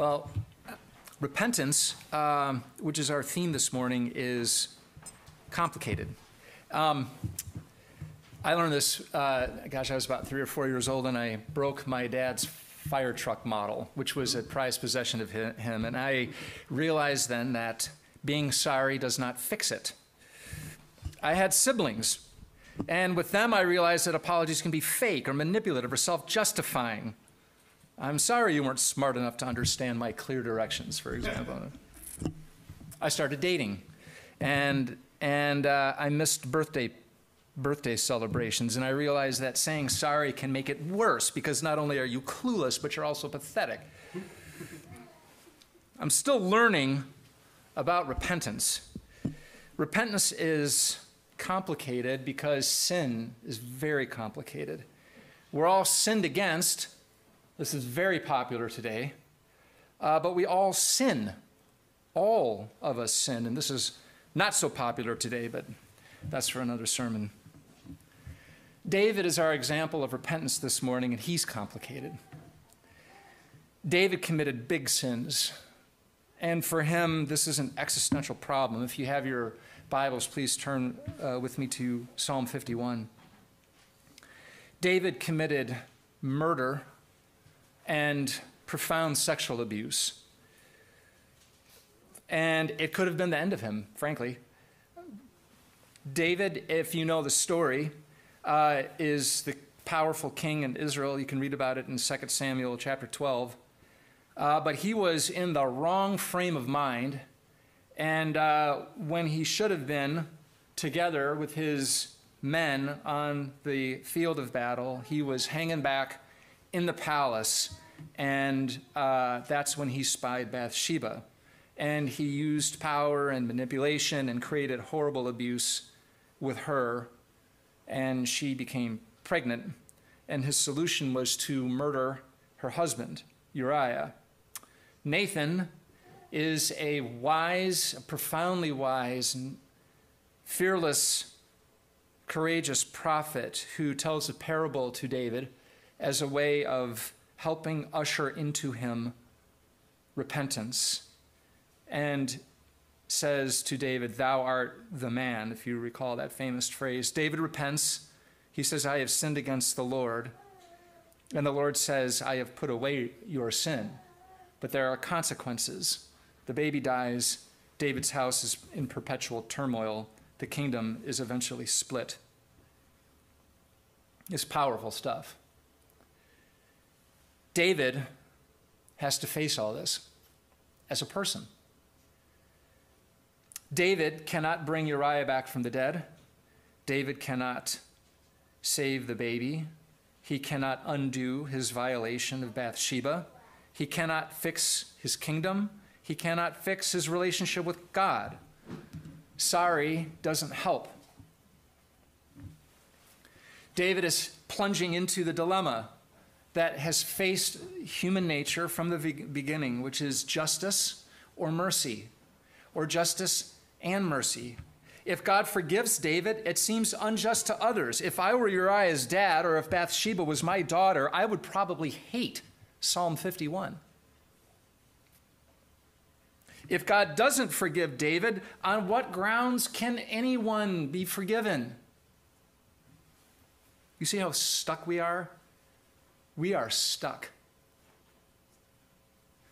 Well, repentance, um, which is our theme this morning, is complicated. Um, I learned this, uh, gosh, I was about three or four years old, and I broke my dad's fire truck model, which was a prized possession of him. And I realized then that being sorry does not fix it. I had siblings, and with them I realized that apologies can be fake or manipulative or self justifying. I'm sorry you weren't smart enough to understand my clear directions, for example. I started dating, and, and uh, I missed birthday, birthday celebrations, and I realized that saying sorry can make it worse because not only are you clueless, but you're also pathetic. I'm still learning about repentance. Repentance is complicated because sin is very complicated. We're all sinned against this is very popular today. Uh, but we all sin. All of us sin. And this is not so popular today, but that's for another sermon. David is our example of repentance this morning, and he's complicated. David committed big sins. And for him, this is an existential problem. If you have your Bibles, please turn uh, with me to Psalm 51. David committed murder and profound sexual abuse. And it could have been the end of him, frankly. David, if you know the story, uh, is the powerful king in Israel. You can read about it in 2 Samuel chapter 12. Uh, but he was in the wrong frame of mind. And uh, when he should have been together with his men on the field of battle, he was hanging back in the palace, and uh, that's when he spied Bathsheba. And he used power and manipulation and created horrible abuse with her, and she became pregnant. And his solution was to murder her husband, Uriah. Nathan is a wise, profoundly wise, fearless, courageous prophet who tells a parable to David as a way of helping usher into him repentance and says to David, Thou art the man, if you recall that famous phrase. David repents. He says, I have sinned against the Lord. And the Lord says, I have put away your sin. But there are consequences. The baby dies. David's house is in perpetual turmoil. The kingdom is eventually split. It's powerful stuff. David has to face all this as a person. David cannot bring Uriah back from the dead. David cannot save the baby. He cannot undo his violation of Bathsheba. He cannot fix his kingdom. He cannot fix his relationship with God. Sorry doesn't help. David is plunging into the dilemma that has faced human nature from the beginning, which is justice or mercy, or justice and mercy. If God forgives David, it seems unjust to others. If I were Uriah's dad, or if Bathsheba was my daughter, I would probably hate Psalm 51. If God doesn't forgive David, on what grounds can anyone be forgiven? You see how stuck we are? We are stuck.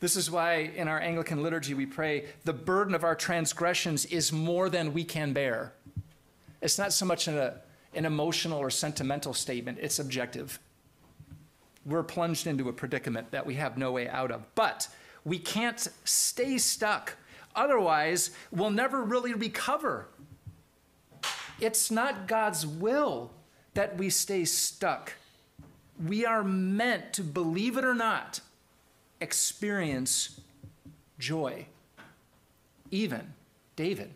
This is why in our Anglican liturgy we pray, the burden of our transgressions is more than we can bear. It's not so much an, an emotional or sentimental statement, it's objective. We're plunged into a predicament that we have no way out of. But we can't stay stuck. Otherwise, we'll never really recover. It's not God's will that we stay stuck we are meant to, believe it or not, experience joy. Even David.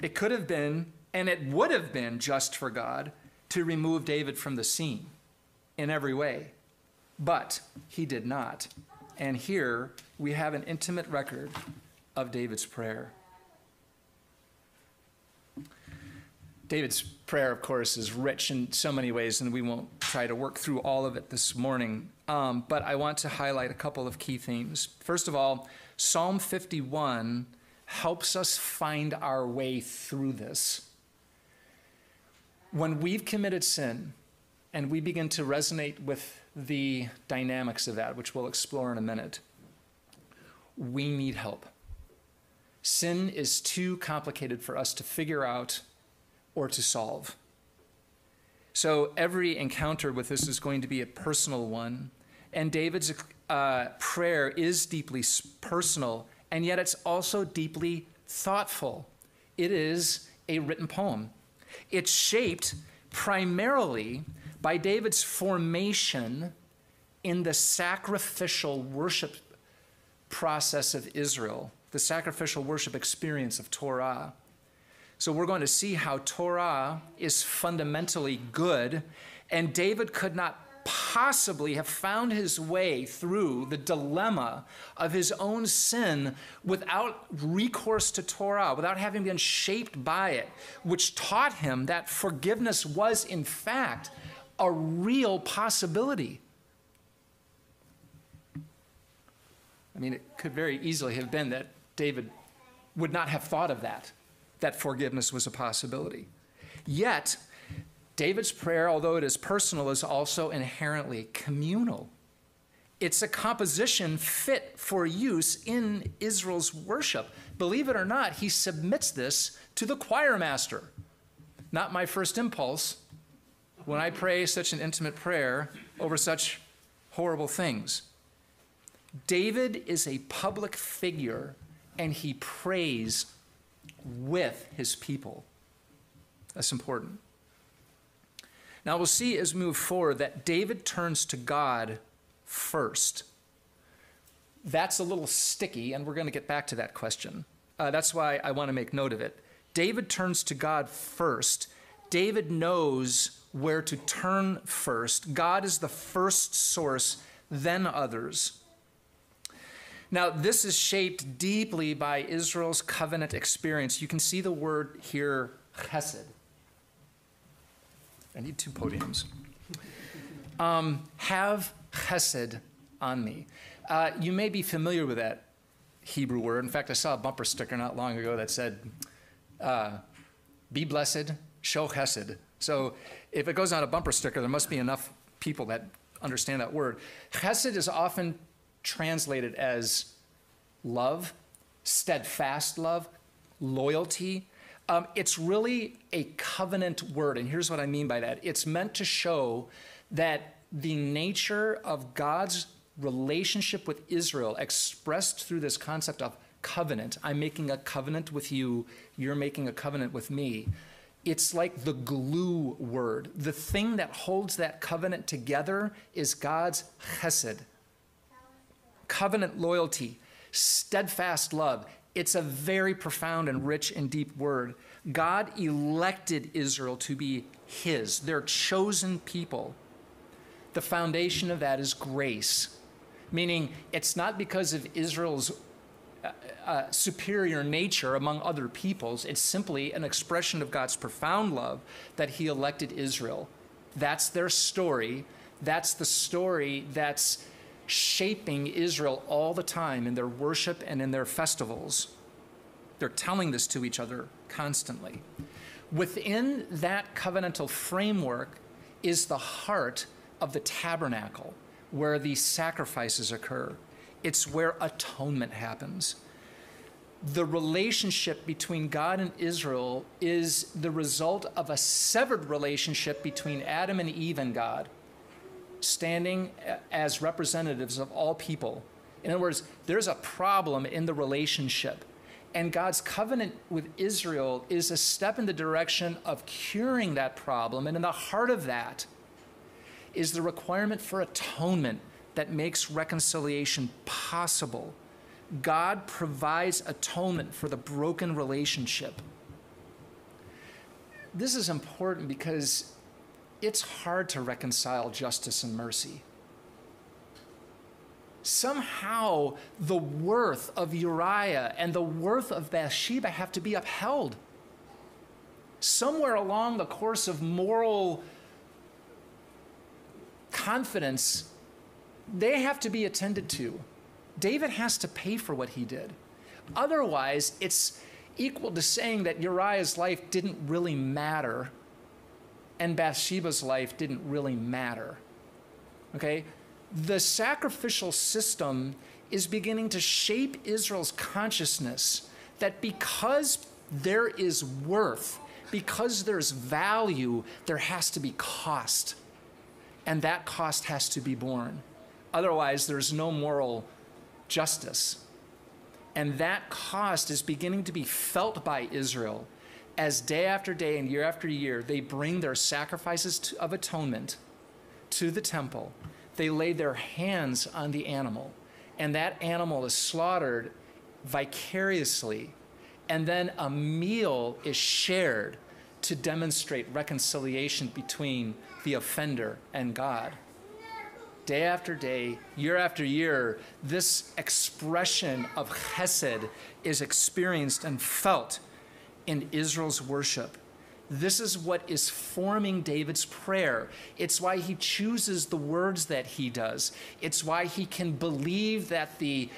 It could have been, and it would have been just for God to remove David from the scene in every way. But he did not. And here we have an intimate record of David's prayer. David's prayer, of course, is rich in so many ways, and we won't try to work through all of it this morning. Um, but I want to highlight a couple of key themes. First of all, Psalm 51 helps us find our way through this. When we've committed sin and we begin to resonate with the dynamics of that, which we'll explore in a minute, we need help. Sin is too complicated for us to figure out or to solve. So every encounter with this is going to be a personal one. And David's uh, prayer is deeply personal, and yet it's also deeply thoughtful. It is a written poem. It's shaped primarily by David's formation in the sacrificial worship process of Israel, the sacrificial worship experience of Torah. So we're going to see how Torah is fundamentally good, and David could not possibly have found his way through the dilemma of his own sin without recourse to Torah, without having been shaped by it, which taught him that forgiveness was, in fact, a real possibility. I mean, it could very easily have been that David would not have thought of that that forgiveness was a possibility. Yet, David's prayer, although it is personal, is also inherently communal. It's a composition fit for use in Israel's worship. Believe it or not, he submits this to the choir master. Not my first impulse when I pray such an intimate prayer over such horrible things. David is a public figure and he prays with his people. That's important. Now we'll see as we move forward that David turns to God first. That's a little sticky, and we're going to get back to that question. Uh, that's why I want to make note of it. David turns to God first. David knows where to turn first. God is the first source, then others. Now, this is shaped deeply by Israel's covenant experience. You can see the word here, chesed. I need two podiums. Um, have chesed on me. Uh, you may be familiar with that Hebrew word. In fact, I saw a bumper sticker not long ago that said, uh, Be blessed, show chesed. So if it goes on a bumper sticker, there must be enough people that understand that word. Chesed is often translated as love, steadfast love, loyalty. Um, it's really a covenant word. And here's what I mean by that it's meant to show that the nature of God's relationship with Israel, expressed through this concept of covenant I'm making a covenant with you, you're making a covenant with me. It's like the glue word. The thing that holds that covenant together is God's chesed, covenant loyalty, steadfast love. It's a very profound and rich and deep word. God elected Israel to be His, their chosen people. The foundation of that is grace, meaning it's not because of Israel's uh, uh, superior nature among other peoples. It's simply an expression of God's profound love that He elected Israel. That's their story. That's the story that's shaping Israel all the time in their worship and in their festivals. They're telling this to each other constantly. Within that covenantal framework is the heart of the tabernacle where these sacrifices occur. It's where atonement happens. The relationship between God and Israel is the result of a severed relationship between Adam and Eve and God standing as representatives of all people. In other words, there's a problem in the relationship. And God's covenant with Israel is a step in the direction of curing that problem. And in the heart of that is the requirement for atonement that makes reconciliation possible. God provides atonement for the broken relationship. This is important because it's hard to reconcile justice and mercy. Somehow, the worth of Uriah and the worth of Bathsheba have to be upheld. somewhere along the course of moral confidence, they have to be attended to. David has to pay for what he did. Otherwise, it's equal to saying that Uriah's life didn't really matter and Bathsheba's life didn't really matter. Okay? The sacrificial system is beginning to shape Israel's consciousness that because there is worth, because there's value, there has to be cost. And that cost has to be borne. Otherwise, there's no moral justice. And that cost is beginning to be felt by Israel as day after day and year after year they bring their sacrifices to, of atonement to the temple. They lay their hands on the animal, and that animal is slaughtered vicariously. And then a meal is shared to demonstrate reconciliation between the offender and God day after day, year after year, this expression of chesed is experienced and felt in Israel's worship. This is what is forming David's prayer. It's why he chooses the words that he does. It's why he can believe that the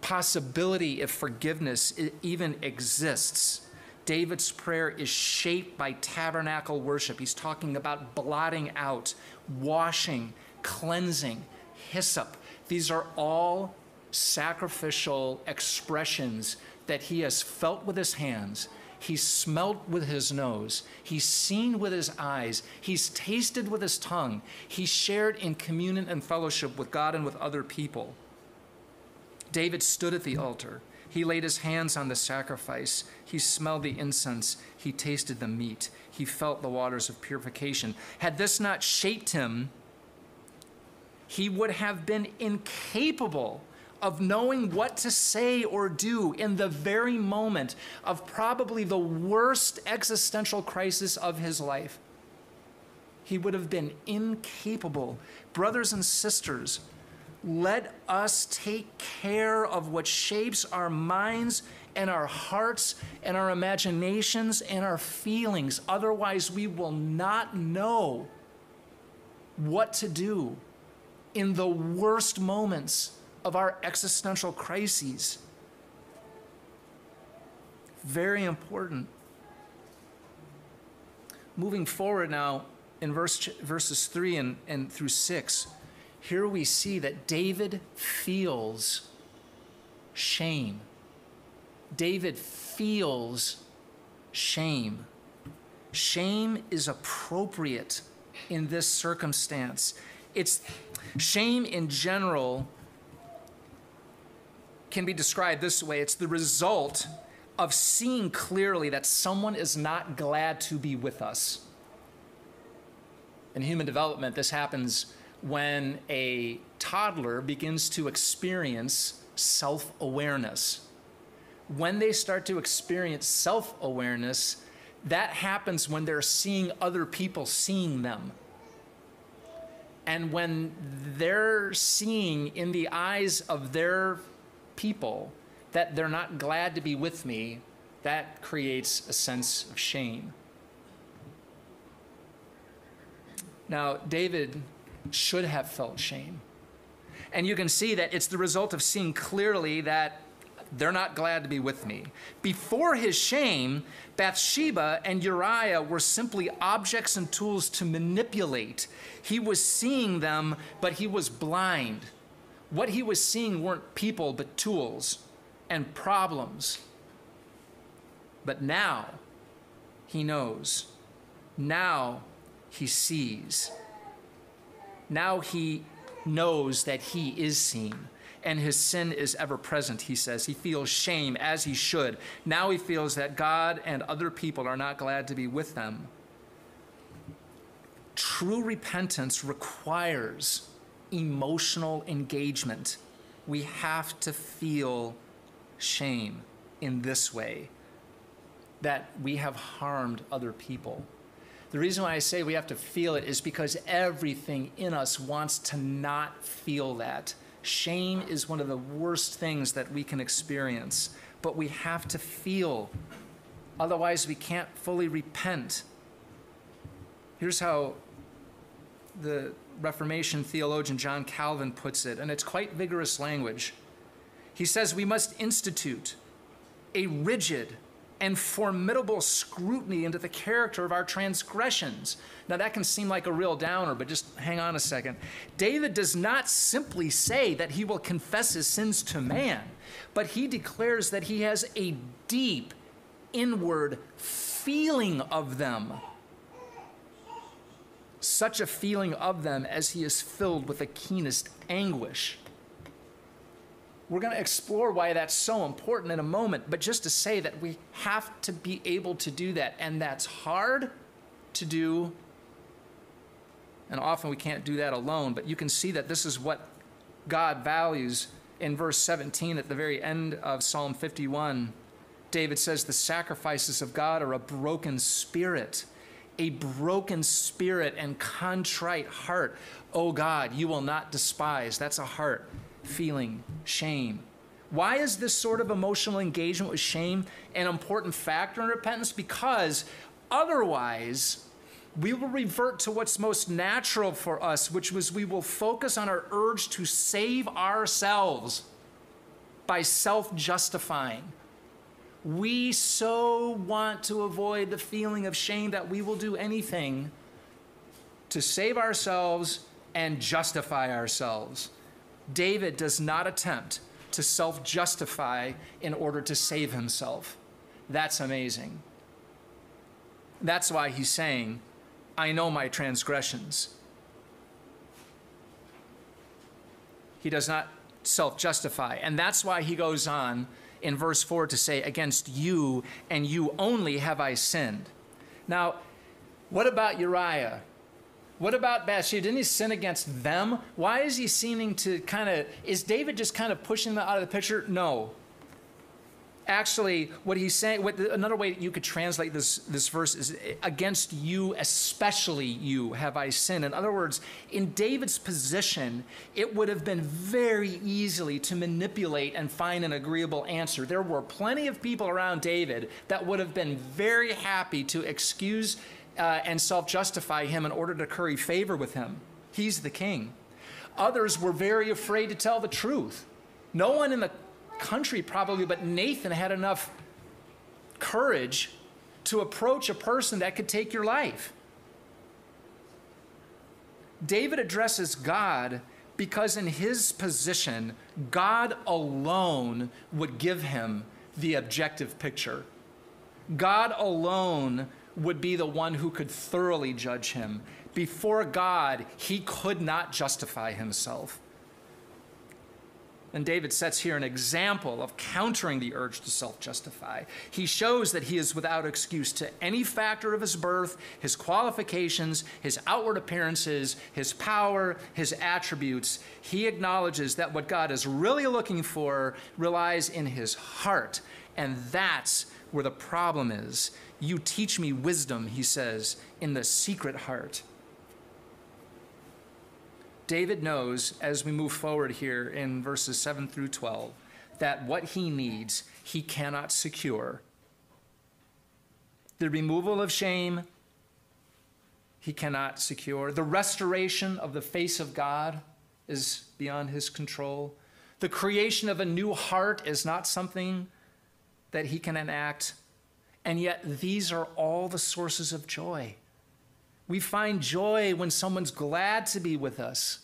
possibility of forgiveness even exists. David's prayer is shaped by tabernacle worship. He's talking about blotting out, washing, cleansing, hyssop. These are all sacrificial expressions that he has felt with his hands. He's smelt with his nose. He's seen with his eyes. He's tasted with his tongue. He's shared in communion and fellowship with God and with other people. David stood at the altar. He laid his hands on the sacrifice. He smelled the incense. He tasted the meat. He felt the waters of purification. Had this not shaped him, he would have been incapable of knowing what to say or do in the very moment of probably the worst existential crisis of his life. He would have been incapable. Brothers and sisters, let us take care of what shapes our minds and our hearts and our imaginations and our feelings. Otherwise, we will not know what to do in the worst moments of our existential crises. Very important. Moving forward now in verse, verses 3 and, and through 6, here we see that David feels shame. David feels shame. Shame is appropriate in this circumstance. It's Shame in general can be described this way it's the result of seeing clearly that someone is not glad to be with us. In human development, this happens when a toddler begins to experience self awareness. When they start to experience self awareness, that happens when they're seeing other people seeing them. And when they're seeing in the eyes of their people that they're not glad to be with me, that creates a sense of shame. Now, David should have felt shame. And you can see that it's the result of seeing clearly that they're not glad to be with me. Before his shame, Bathsheba and Uriah were simply objects and tools to manipulate. He was seeing them, but he was blind. What he was seeing weren't people, but tools and problems. But now he knows. Now he sees. Now he knows that he is seen and his sin is ever present, he says. He feels shame as he should. Now he feels that God and other people are not glad to be with them. True repentance requires emotional engagement. We have to feel shame in this way that we have harmed other people. The reason why I say we have to feel it is because everything in us wants to not feel that. Shame is one of the worst things that we can experience, but we have to feel Otherwise, we can't fully repent. Here's how the Reformation theologian John Calvin puts it, and it's quite vigorous language. He says we must institute a rigid and formidable scrutiny into the character of our transgressions. Now, that can seem like a real downer, but just hang on a second. David does not simply say that he will confess his sins to man, but he declares that he has a deep inward feeling of them. Such a feeling of them as he is filled with the keenest anguish. We're going to explore why that's so important in a moment, but just to say that we have to be able to do that, and that's hard to do. And often we can't do that alone, but you can see that this is what God values in verse 17 at the very end of Psalm 51. David says, The sacrifices of God are a broken spirit, a broken spirit and contrite heart. Oh God, you will not despise. That's a heart feeling shame. Why is this sort of emotional engagement with shame an important factor in repentance? Because otherwise, we will revert to what's most natural for us, which was we will focus on our urge to save ourselves by self justifying. We so want to avoid the feeling of shame that we will do anything to save ourselves and justify ourselves. David does not attempt to self justify in order to save himself. That's amazing. That's why he's saying, I know my transgressions. He does not self justify. And that's why he goes on in verse 4 to say, Against you and you only have I sinned. Now, what about Uriah? What about Bathsheba? Didn't he sin against them? Why is he seeming to kind of, is David just kind of pushing them out of the picture? No. Actually, what he's saying, what, another way that you could translate this, this verse is, against you, especially you, have I sinned. In other words, in David's position, it would have been very easily to manipulate and find an agreeable answer. There were plenty of people around David that would have been very happy to excuse uh, and self justify him in order to curry favor with him. He's the king. Others were very afraid to tell the truth. No one in the country, probably, but Nathan had enough courage to approach a person that could take your life. David addresses God because, in his position, God alone would give him the objective picture. God alone would be the one who could thoroughly judge him. Before God, he could not justify himself. And David sets here an example of countering the urge to self justify. He shows that he is without excuse to any factor of his birth, his qualifications, his outward appearances, his power, his attributes. He acknowledges that what God is really looking for relies in his heart. And that's where the problem is. You teach me wisdom, he says, in the secret heart. David knows as we move forward here in verses 7 through 12 that what he needs, he cannot secure. The removal of shame, he cannot secure. The restoration of the face of God is beyond his control. The creation of a new heart is not something that he can enact. And yet, these are all the sources of joy. We find joy when someone's glad to be with us.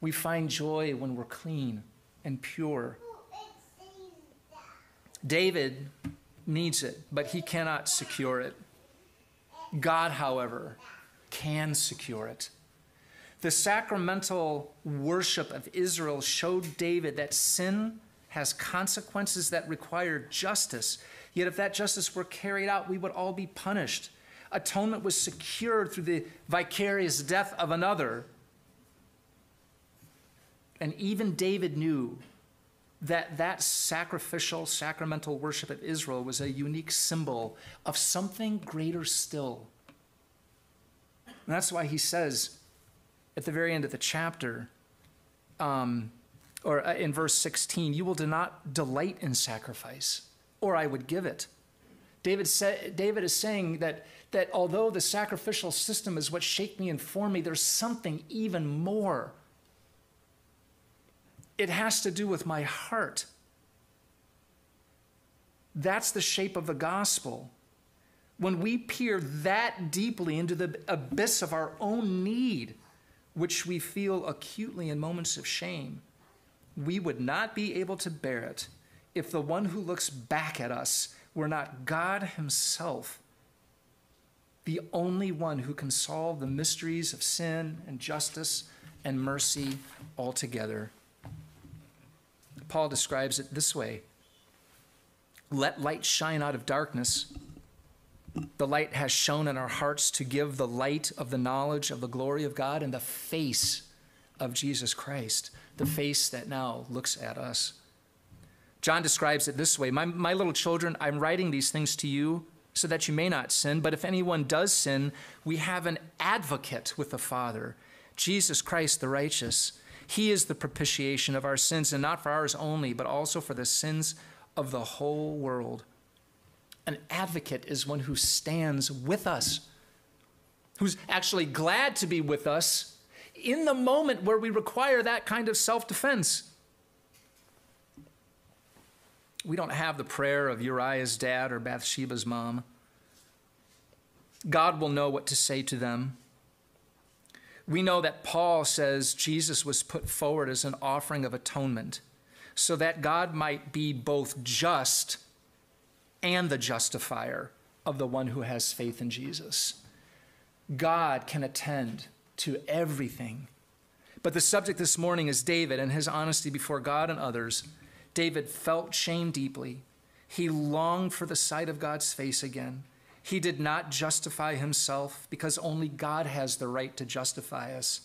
We find joy when we're clean and pure. David needs it, but he cannot secure it. God, however, can secure it. The sacramental worship of Israel showed David that sin has consequences that require justice. Yet, if that justice were carried out, we would all be punished. Atonement was secured through the vicarious death of another. And even David knew that that sacrificial, sacramental worship of Israel was a unique symbol of something greater still. And that's why he says at the very end of the chapter, um, or uh, in verse 16, you will do not delight in sacrifice, or I would give it. David, David is saying that, that although the sacrificial system is what shaped me and formed me, there's something even more. It has to do with my heart. That's the shape of the gospel. When we peer that deeply into the abyss of our own need, which we feel acutely in moments of shame, we would not be able to bear it if the one who looks back at us were not God Himself, the only one who can solve the mysteries of sin and justice and mercy altogether. Paul describes it this way Let light shine out of darkness. The light has shone in our hearts to give the light of the knowledge of the glory of God in the face of Jesus Christ, the face that now looks at us. John describes it this way my, my little children, I'm writing these things to you so that you may not sin. But if anyone does sin, we have an advocate with the Father, Jesus Christ the righteous. He is the propitiation of our sins, and not for ours only, but also for the sins of the whole world. An advocate is one who stands with us, who's actually glad to be with us in the moment where we require that kind of self defense. We don't have the prayer of Uriah's dad or Bathsheba's mom. God will know what to say to them. We know that Paul says Jesus was put forward as an offering of atonement so that God might be both just and the justifier of the one who has faith in Jesus. God can attend to everything. But the subject this morning is David and his honesty before God and others. David felt shame deeply. He longed for the sight of God's face again. He did not justify himself because only God has the right to justify us.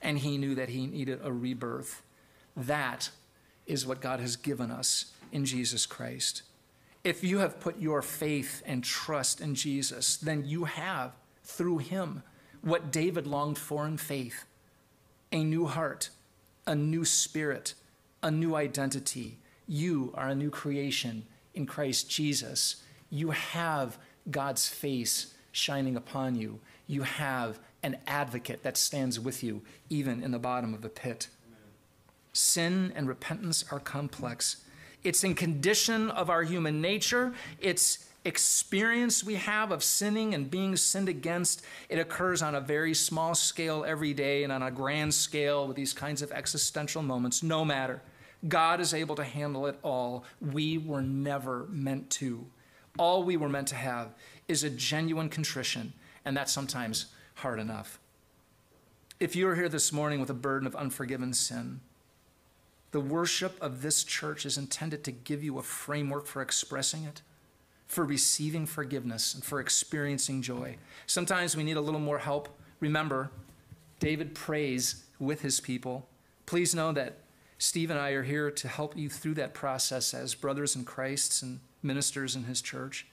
And he knew that he needed a rebirth. That is what God has given us in Jesus Christ. If you have put your faith and trust in Jesus, then you have, through him, what David longed for in faith a new heart, a new spirit, a new identity. You are a new creation in Christ Jesus. You have God's face shining upon you. You have an advocate that stands with you, even in the bottom of the pit. Sin and repentance are complex. It's in condition of our human nature. It's experience we have of sinning and being sinned against, it occurs on a very small scale every day and on a grand scale with these kinds of existential moments, no matter. God is able to handle it all. We were never meant to. All we were meant to have is a genuine contrition, and that's sometimes hard enough. If you're here this morning with a burden of unforgiven sin, the worship of this church is intended to give you a framework for expressing it for receiving forgiveness and for experiencing joy. Sometimes we need a little more help. Remember, David prays with his people. Please know that Steve and I are here to help you through that process as brothers in Christ and ministers in his church.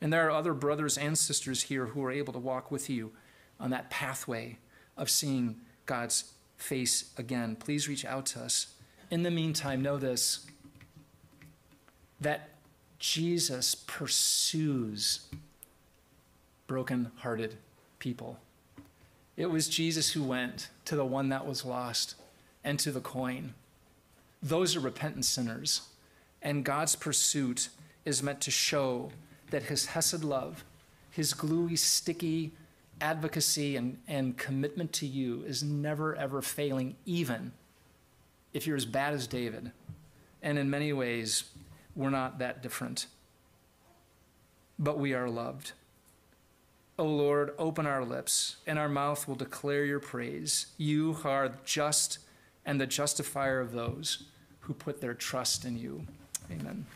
And there are other brothers and sisters here who are able to walk with you on that pathway of seeing God's face again. Please reach out to us. In the meantime, know this that Jesus pursues broken-hearted people. It was Jesus who went to the one that was lost and to the coin. Those are repentant sinners. And God's pursuit is meant to show that his Hesed love, his gluey, sticky advocacy and, and commitment to you is never, ever failing, even if you're as bad as David. And in many ways, we're not that different, but we are loved. O Lord, open our lips, and our mouth will declare your praise. You are just and the justifier of those who put their trust in you. Amen.